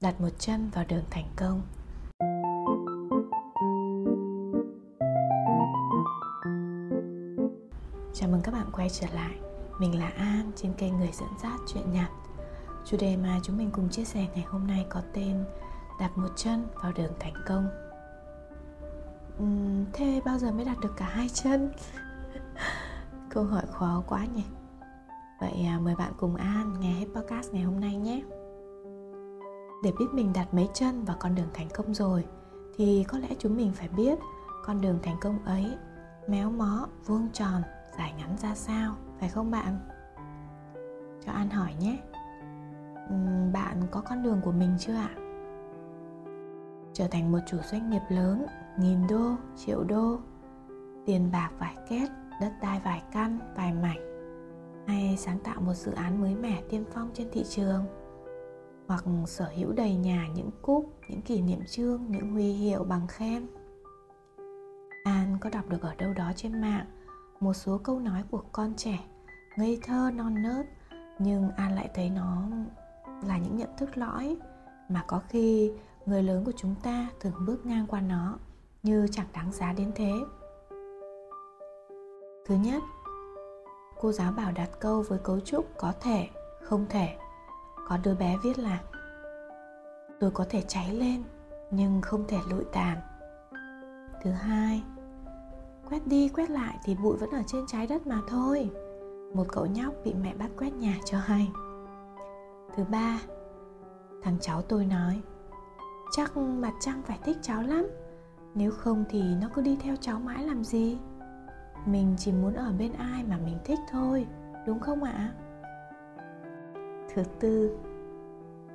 đặt một chân vào đường thành công. Chào mừng các bạn quay trở lại. Mình là an trên kênh người dẫn dắt chuyện nhặt. Chủ đề mà chúng mình cùng chia sẻ ngày hôm nay có tên đặt một chân vào đường thành công. Uhm, thế bao giờ mới đặt được cả hai chân? Câu hỏi khó quá nhỉ. Vậy à, mời bạn cùng an nghe hết podcast ngày hôm nay nhé để biết mình đặt mấy chân vào con đường thành công rồi, thì có lẽ chúng mình phải biết con đường thành công ấy méo mó, vuông tròn, dài ngắn ra sao, phải không bạn? Cho an hỏi nhé. Bạn có con đường của mình chưa ạ? Trở thành một chủ doanh nghiệp lớn, nghìn đô, triệu đô, tiền bạc vài két, đất đai vài căn vài mảnh, hay sáng tạo một dự án mới mẻ, tiên phong trên thị trường? Hoặc sở hữu đầy nhà những cúp, những kỷ niệm chương, những huy hiệu bằng khen. An có đọc được ở đâu đó trên mạng, một số câu nói của con trẻ ngây thơ, non nớt, nhưng an lại thấy nó là những nhận thức lõi mà có khi người lớn của chúng ta thường bước ngang qua nó như chẳng đáng giá đến thế. Thứ nhất, cô giáo bảo đặt câu với cấu trúc có thể, không thể có đứa bé viết là tôi có thể cháy lên, nhưng không thể lụi tàn. Thứ hai, quét đi quét lại thì bụi vẫn ở trên trái đất mà thôi. Một cậu nhóc bị mẹ bắt quét nhà cho hay. Thứ ba, thằng cháu tôi nói, chắc mặt trăng phải thích cháu lắm, nếu không thì nó cứ đi theo cháu mãi làm gì? Mình chỉ muốn ở bên ai mà mình thích thôi, đúng không ạ? Thứ tư,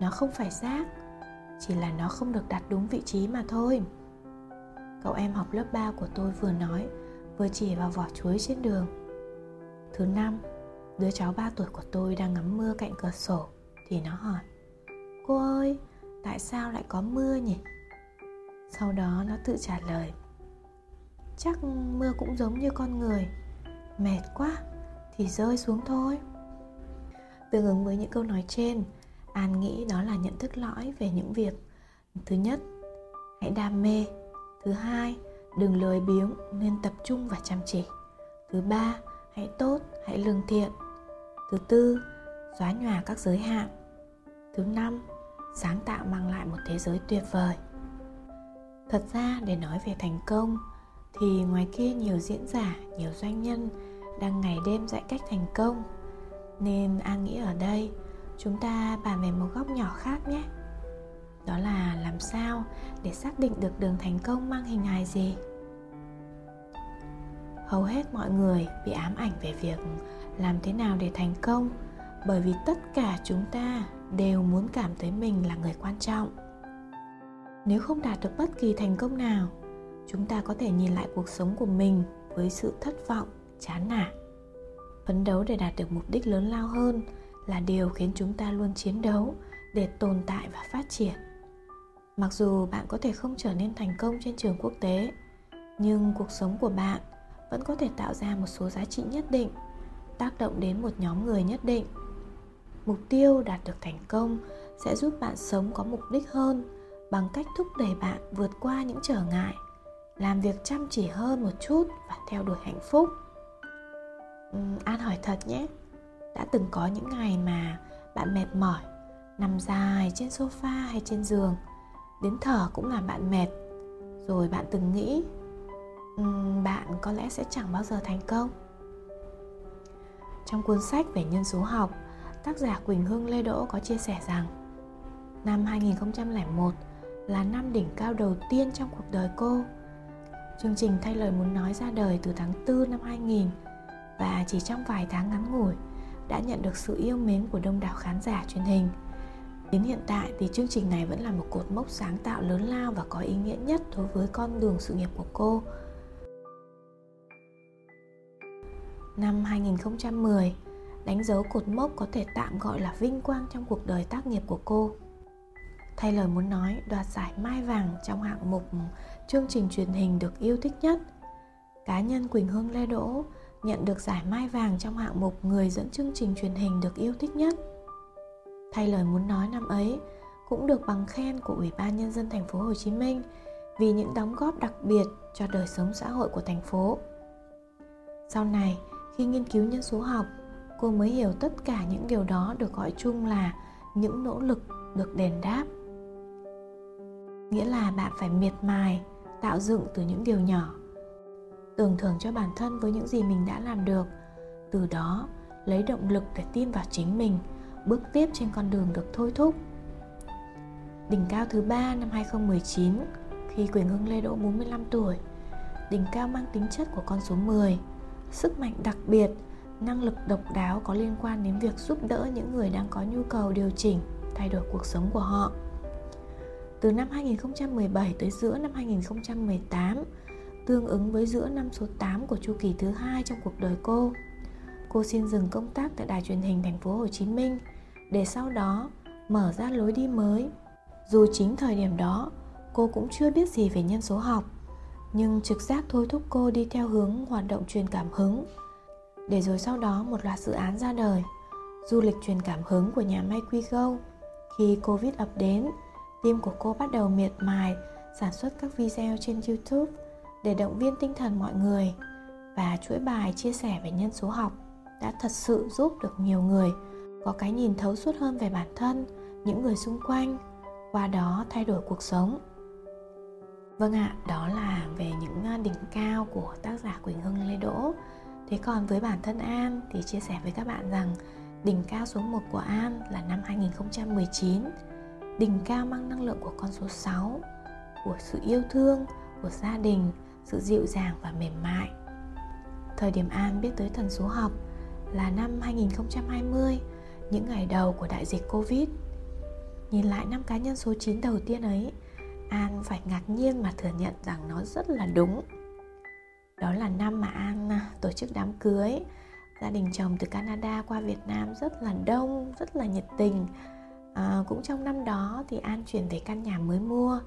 nó không phải rác chỉ là nó không được đặt đúng vị trí mà thôi. Cậu em học lớp 3 của tôi vừa nói, vừa chỉ vào vỏ chuối trên đường. Thứ năm, đứa cháu 3 tuổi của tôi đang ngắm mưa cạnh cửa sổ, thì nó hỏi, cô ơi, tại sao lại có mưa nhỉ? Sau đó nó tự trả lời, chắc mưa cũng giống như con người, mệt quá, thì rơi xuống thôi tương ứng với những câu nói trên. An nghĩ đó là nhận thức lõi về những việc. Thứ nhất, hãy đam mê. Thứ hai, đừng lười biếng, nên tập trung và chăm chỉ. Thứ ba, hãy tốt, hãy lương thiện. Thứ tư, xóa nhòa các giới hạn. Thứ năm, sáng tạo mang lại một thế giới tuyệt vời. Thật ra, để nói về thành công, thì ngoài kia nhiều diễn giả, nhiều doanh nhân đang ngày đêm dạy cách thành công nên an nghĩ ở đây, chúng ta bàn về một góc nhỏ khác nhé. Đó là làm sao để xác định được đường thành công mang hình hài gì? Hầu hết mọi người bị ám ảnh về việc làm thế nào để thành công, bởi vì tất cả chúng ta đều muốn cảm thấy mình là người quan trọng. Nếu không đạt được bất kỳ thành công nào, chúng ta có thể nhìn lại cuộc sống của mình với sự thất vọng, chán nản phấn đấu để đạt được mục đích lớn lao hơn là điều khiến chúng ta luôn chiến đấu để tồn tại và phát triển. Mặc dù bạn có thể không trở nên thành công trên trường quốc tế, nhưng cuộc sống của bạn vẫn có thể tạo ra một số giá trị nhất định, tác động đến một nhóm người nhất định. Mục tiêu đạt được thành công sẽ giúp bạn sống có mục đích hơn bằng cách thúc đẩy bạn vượt qua những trở ngại, làm việc chăm chỉ hơn một chút và theo đuổi hạnh phúc. Ừ, an hỏi thật nhé. Đã từng có những ngày mà bạn mệt mỏi nằm dài trên sofa hay trên giường. Đến thở cũng làm bạn mệt. Rồi bạn từng nghĩ um, bạn có lẽ sẽ chẳng bao giờ thành công. Trong cuốn sách về nhân số học tác giả Quỳnh Hương Lê Đỗ có chia sẻ rằng năm 2001 là năm đỉnh cao đầu tiên trong cuộc đời cô. Chương trình thay lời muốn nói ra đời từ tháng 4 năm 2000 và chỉ trong vài tháng ngắn ngủi đã nhận được sự yêu mến của đông đảo khán giả truyền hình. Đến hiện tại thì chương trình này vẫn là một cột mốc sáng tạo lớn lao và có ý nghĩa nhất đối với con đường sự nghiệp của cô. Năm 2010, đánh dấu cột mốc có thể tạm gọi là vinh quang trong cuộc đời tác nghiệp của cô. Thay lời muốn nói đoạt giải Mai Vàng trong hạng mục chương trình truyền hình được yêu thích nhất. Cá nhân Quỳnh Hương Lê Đỗ nhận được giải Mai Vàng trong hạng mục người dẫn chương trình truyền hình được yêu thích nhất. Thay lời muốn nói năm ấy, cũng được bằng khen của Ủy ban nhân dân thành phố Hồ Chí Minh vì những đóng góp đặc biệt cho đời sống xã hội của thành phố. Sau này, khi nghiên cứu nhân số học, cô mới hiểu tất cả những điều đó được gọi chung là những nỗ lực được đền đáp. Nghĩa là bạn phải miệt mài, tạo dựng từ những điều nhỏ. Tưởng thưởng cho bản thân với những gì mình đã làm được, từ đó lấy động lực để tin vào chính mình, bước tiếp trên con đường được thôi thúc. Đỉnh cao thứ ba năm 2019 khi Quỳnh Hưng Lê Đỗ 45 tuổi. Đỉnh cao mang tính chất của con số 10, sức mạnh đặc biệt, năng lực độc đáo có liên quan đến việc giúp đỡ những người đang có nhu cầu điều chỉnh, thay đổi cuộc sống của họ. Từ năm 2017 tới giữa năm 2018, tương ứng với giữa năm số 8 của chu kỳ thứ hai trong cuộc đời cô. Cô xin dừng công tác tại đài truyền hình thành phố Hồ Chí Minh để sau đó mở ra lối đi mới. Dù chính thời điểm đó, cô cũng chưa biết gì về nhân số học, nhưng trực giác thôi thúc cô đi theo hướng hoạt động truyền cảm hứng. Để rồi sau đó một loạt dự án ra đời, du lịch truyền cảm hứng của nhà may Quigo. Khi Covid ập đến, team của cô bắt đầu miệt mài sản xuất các video trên YouTube để động viên tinh thần mọi người và chuỗi bài chia sẻ về nhân số học đã thật sự giúp được nhiều người có cái nhìn thấu suốt hơn về bản thân, những người xung quanh, qua đó thay đổi cuộc sống. Vâng ạ, đó là về những à, đỉnh cao của tác giả Quỳnh Hưng Lê Đỗ. Thế còn với bản thân An thì chia sẻ với các bạn rằng đỉnh cao số 1 của An là năm 2019. Đỉnh cao mang năng lượng của con số 6, của sự yêu thương, của gia đình, sự dịu dàng và mềm mại. Thời điểm An biết tới thần số học là năm 2020, những ngày đầu của đại dịch Covid. Nhìn lại năm cá nhân số 9 đầu tiên ấy, An phải ngạc nhiên mà thừa nhận rằng nó rất là đúng Đó là năm mà An à, tổ chức đám cưới Gia đình chồng từ Canada qua Việt Nam rất là đông, rất là nhiệt tình à, Cũng trong năm đó thì An chuyển về căn nhà mới mua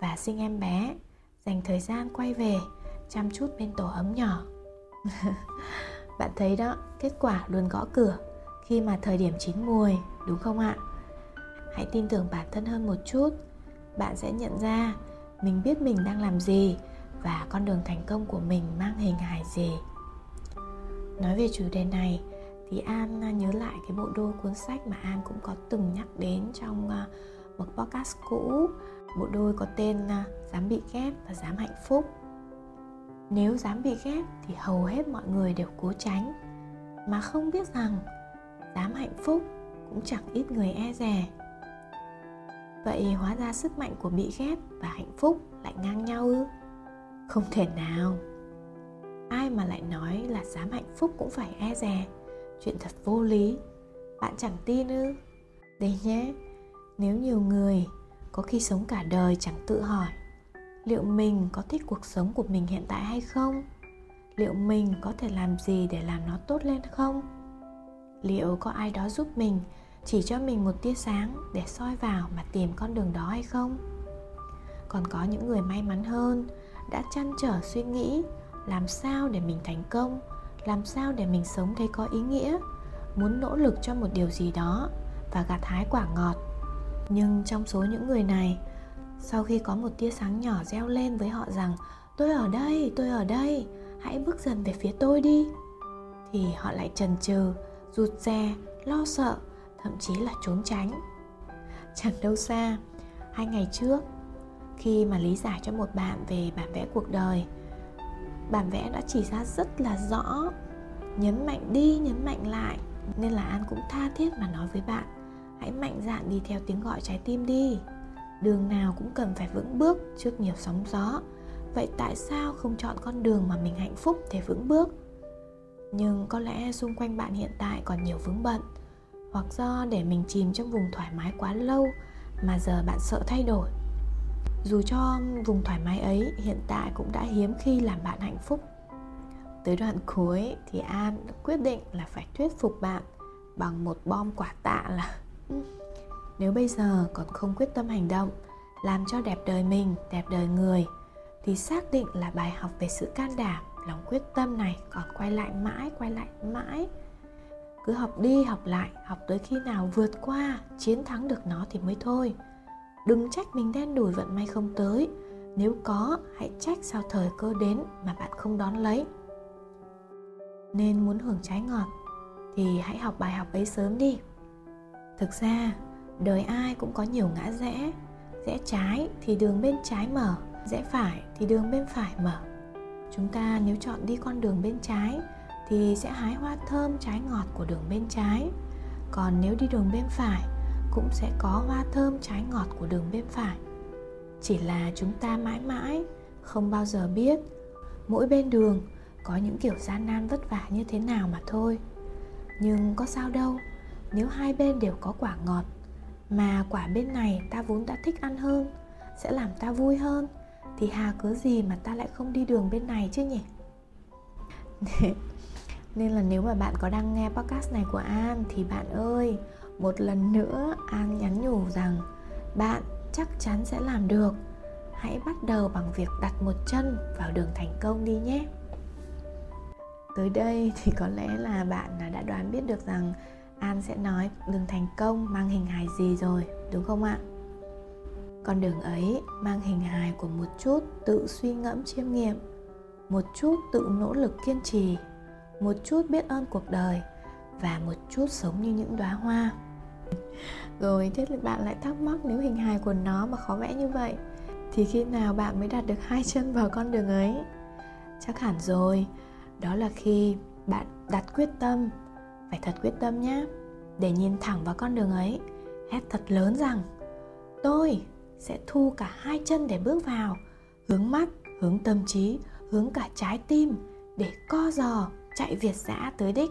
Và sinh em bé Dành thời gian quay về chăm chút bên tổ ấm nhỏ. Bạn thấy đó, kết quả luôn gõ cửa khi mà thời điểm chín mùi, đúng không ạ? Hãy tin tưởng bản thân hơn một chút bạn sẽ nhận ra mình biết mình đang làm gì và con đường thành công của mình mang hình hài gì. Nói về chủ đề này thì an à, nhớ lại cái bộ đôi cuốn sách mà an cũng có từng nhắc đến trong à, một podcast cũ bộ đôi có tên à, dám bị ghét và dám hạnh phúc. Nếu dám bị ghét thì hầu hết mọi người đều cố tránh. Mà không biết rằng dám hạnh phúc cũng chẳng ít người e dè. Vậy hóa ra sức mạnh của bị ghét và hạnh phúc lại ngang nhau ư? Không thể nào. Ai mà lại nói là dám hạnh phúc cũng phải e dè? Chuyện thật vô lý. Bạn chẳng tin ư? Đây nhé, Nếu nhiều người có khi sống cả đời chẳng tự hỏi, Liệu mình có thích cuộc sống của mình hiện tại hay không? Liệu mình có thể làm gì để làm nó tốt lên không? Liệu có ai đó giúp mình, chỉ cho mình một tia sáng để soi vào mà tìm con đường đó hay không còn có những người may mắn hơn, đã chăn trở suy nghĩ, làm sao để mình thành công, làm sao để mình sống thấy có ý nghĩa, muốn nỗ lực cho một điều gì đó và gặt hái quả ngọt nhưng trong số những người này, sau khi có một tia sáng nhỏ reo lên với họ rằng, tôi ở đây, tôi ở đây, hãy bước dần về phía tôi đi, thì họ lại chần chừ, rụt rè, lo sợ, thậm chí là trốn tránh. Chẳng đâu xa, hai ngày trước, khi mà lý giải cho một bạn về bản vẽ cuộc đời, bản vẽ đã chỉ ra rất là rõ, nhấn mạnh đi, nhấn mạnh lại, nên là an cũng tha thiết mà nói với bạn hãy mạnh dạn đi theo tiếng gọi trái tim đi. Đường nào cũng cần phải vững bước trước nhiều sóng gió. Vậy tại sao không chọn con đường mà mình hạnh phúc để vững bước? Nhưng có lẽ xung quanh bạn hiện tại còn nhiều vướng bận. Hoặc do để mình chìm trong vùng thoải mái quá lâu mà giờ bạn sợ thay đổi. Dù cho vùng thoải mái ấy hiện tại cũng đã hiếm khi làm bạn hạnh phúc. Tới đoạn cuối thì an quyết định là phải thuyết phục bạn bằng một bom quả tạ là Ừ. nếu bây giờ còn không quyết tâm hành động, làm cho đẹp đời mình, đẹp đời người, thì xác định là bài học về sự can đảm, lòng quyết tâm này còn quay lại mãi, quay lại mãi. Cứ học đi, học lại, học tới khi nào vượt qua, chiến thắng được nó thì mới thôi. Đừng trách mình đen đủi vận may không tới. Nếu có, hãy trách sao thời cơ đến mà bạn không đón lấy. Nên muốn hưởng trái ngọt, thì hãy học bài học ấy sớm đi thực ra, đời ai cũng có nhiều ngã rẽ. Rẽ trái thì đường bên trái mở, rẽ phải thì đường bên phải mở. Chúng ta nếu chọn đi con đường bên trái thì sẽ hái hoa thơm trái ngọt của đường bên trái. Còn nếu đi đường bên phải cũng sẽ có hoa thơm trái ngọt của đường bên phải. Chỉ là chúng ta mãi mãi không bao giờ biết mỗi bên đường có những kiểu gian nan vất vả như thế nào mà thôi. Nhưng có sao đâu nếu hai bên đều có quả ngọt, mà quả bên này ta vốn đã thích ăn hơn, sẽ làm ta vui hơn, thì hà cớ gì mà ta lại không đi đường bên này chứ nhỉ? Nên là nếu mà bạn có đang nghe podcast này của an thì bạn ơi, một lần nữa an nhắn nhủ rằng, bạn chắc chắn sẽ làm được. Hãy bắt đầu bằng việc đặt một chân vào đường thành công đi nhé. Tới đây thì có lẽ là bạn đã đoán biết được rằng an sẽ nói đường thành công mang hình hài gì rồi, đúng không ạ? Con đường ấy mang hình hài của một chút tự suy ngẫm chiêm nghiệm, một chút tự nỗ lực kiên trì, một chút biết ơn cuộc đời và một chút sống như những đóa hoa. Rồi, thế là bạn lại thắc mắc nếu hình hài của nó mà khó vẽ như vậy, thì khi nào bạn mới đặt được hai chân vào con đường ấy? Chắc hẳn rồi, đó là khi bạn đặt quyết tâm phải thật quyết tâm nhé. Để nhìn thẳng vào con đường ấy, hét thật lớn rằng, tôi sẽ thu cả hai chân để bước vào, hướng mắt, hướng tâm trí, hướng cả trái tim để co giò chạy việt dã tới đích.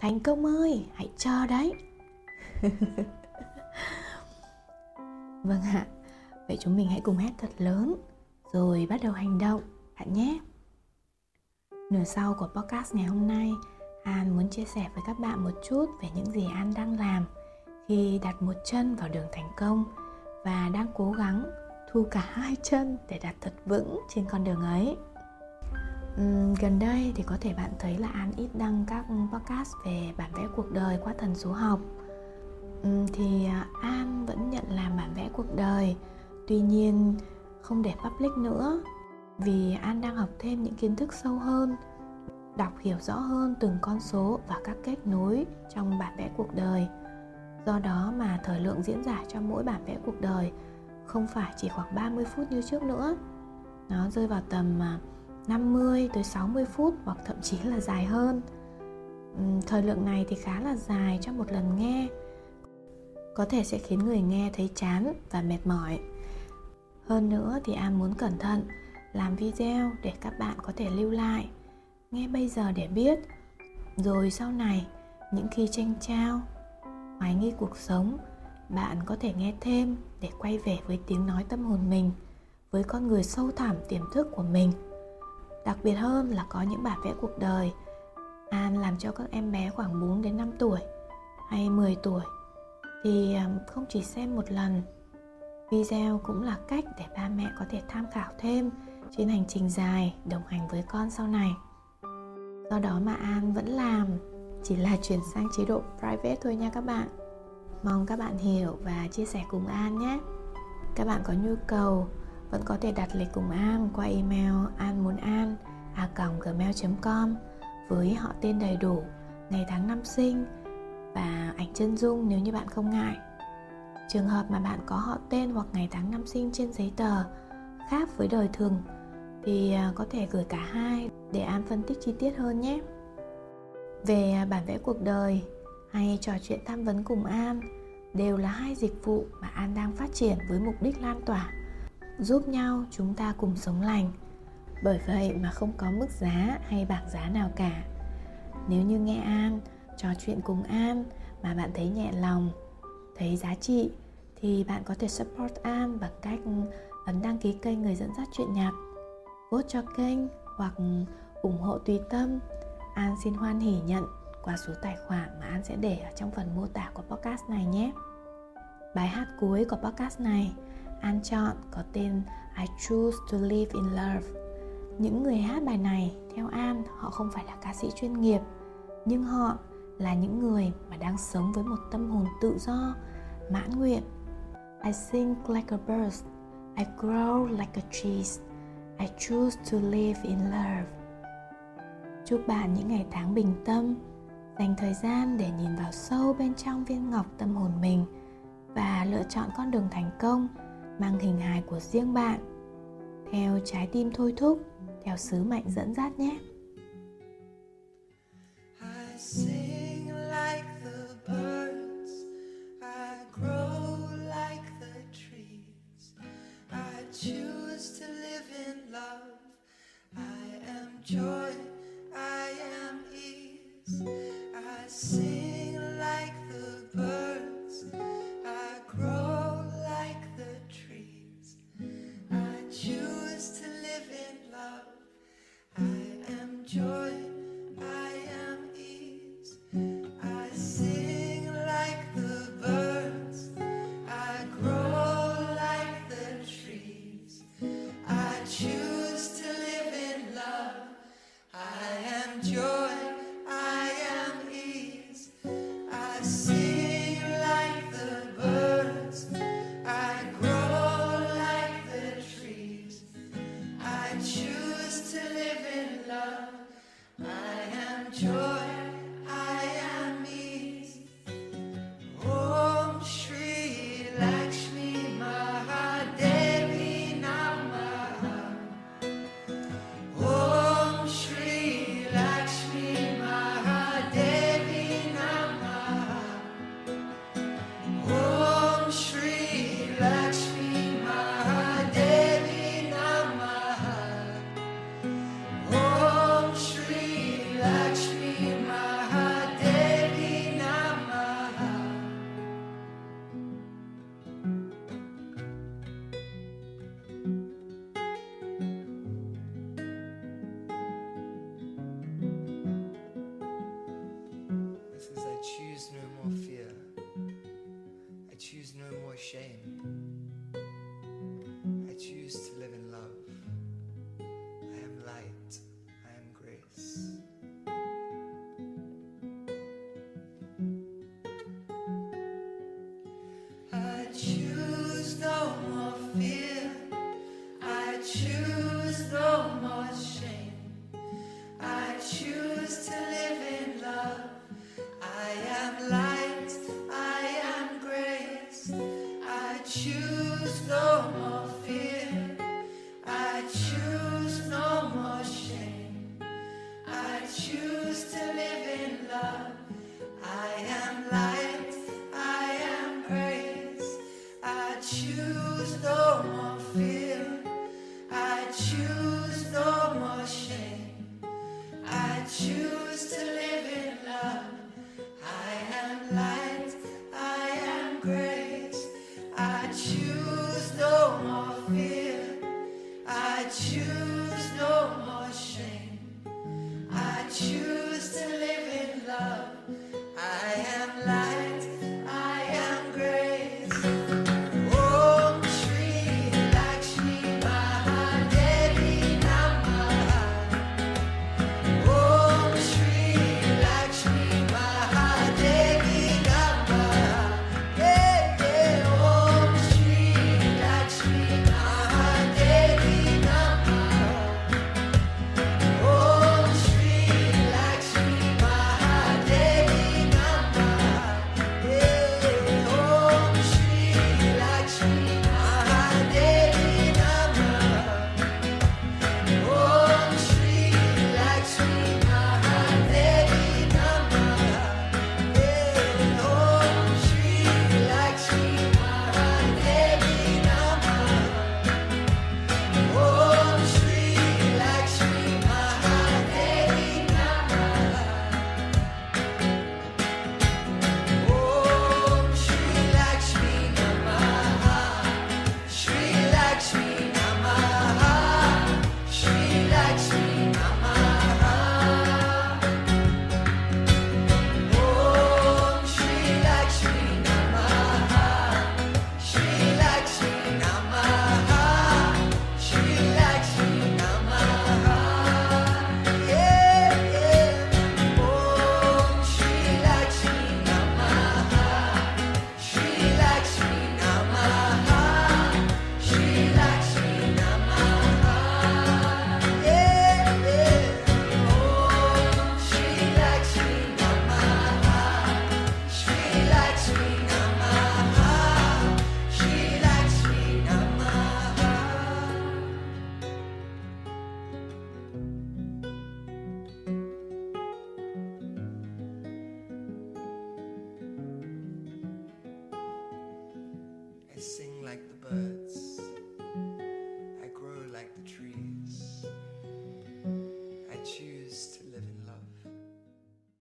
Thành công ơi, hãy chờ đấy. Vâng ạ. Vậy chúng mình hãy cùng hét thật lớn, rồi bắt đầu hành động bạn nhé. Nửa sau của podcast ngày hôm nay an muốn chia sẻ với các bạn một chút về những gì an đang làm khi đặt một chân vào đường thành công và đang cố gắng thu cả hai chân để đặt thật vững trên con đường ấy. Uhm, gần đây thì có thể bạn thấy là an ít đăng các podcast về bản vẽ cuộc đời qua thần số học. Uhm, thì à, an vẫn nhận làm bản vẽ cuộc đời tuy nhiên không để public nữa vì an đang học thêm những kiến thức sâu hơn đọc hiểu rõ hơn từng con số và các kết nối trong bản vẽ cuộc đời. Do đó mà thời lượng diễn giải cho mỗi bản vẽ cuộc đời không phải chỉ khoảng 30 phút như trước nữa. Nó rơi vào tầm à, 50 tới 60 phút hoặc thậm chí là dài hơn. Thời lượng này thì khá là dài cho một lần nghe. Có thể sẽ khiến người nghe thấy chán và mệt mỏi. Hơn nữa thì an muốn cẩn thận, làm video để các bạn có thể lưu lại nghe bây giờ để biết. Rồi sau này, những khi tranh trao, hoài nghi cuộc sống, bạn có thể nghe thêm để quay về với tiếng nói tâm hồn mình, với con người sâu thẳm tiềm thức của mình. Đặc biệt hơn là có những bản vẽ cuộc đời, An làm cho các em bé khoảng 4 đến 5 tuổi hay 10 tuổi. Thì à, không chỉ xem một lần, video cũng là cách để ba mẹ có thể tham khảo thêm trên hành trình dài đồng hành với con sau này do đó mà an vẫn làm, chỉ là chuyển sang chế độ private thôi nha các bạn. Mong các bạn hiểu và chia sẻ cùng an nhé. Các bạn có nhu cầu, vẫn có thể đặt lịch cùng an qua email an muốn an a gmail com với họ tên đầy đủ, ngày tháng năm sinh và ảnh chân dung nếu như bạn không ngại. Trường hợp mà bạn có họ tên hoặc ngày tháng năm sinh trên giấy tờ khác với đời thường thì à, có thể gửi cả hai để An phân tích chi tiết hơn nhé. Về à, bản vẽ cuộc đời hay trò chuyện tham vấn cùng An đều là hai dịch vụ mà An đang phát triển với mục đích lan tỏa, giúp nhau chúng ta cùng sống lành. Bởi vậy mà không có mức giá hay bảng giá nào cả. Nếu như nghe An, trò chuyện cùng An mà bạn thấy nhẹ lòng, thấy giá trị thì bạn có thể support An bằng cách ừ, ấn đăng ký kênh người dẫn dắt chuyện nhạc vote cho kênh hoặc ủng hộ tùy tâm An xin hoan hỉ nhận qua số tài khoản mà An sẽ để ở trong phần mô tả của podcast này nhé. Bài hát cuối của podcast này An chọn có tên I Choose to Live in Love. Những người hát bài này theo An họ không phải là ca sĩ chuyên nghiệp nhưng họ là những người mà đang sống với một tâm hồn tự do, mãn nguyện. I sing like a bird, I grow like a tree. I choose to live in love. Chúc bạn những ngày tháng bình tâm, dành thời gian để nhìn vào sâu bên trong viên ngọc tâm hồn mình và lựa chọn con đường thành công mang hình hài của riêng bạn theo trái tim thôi thúc theo sứ mệnh dẫn dắt nhé I say joy.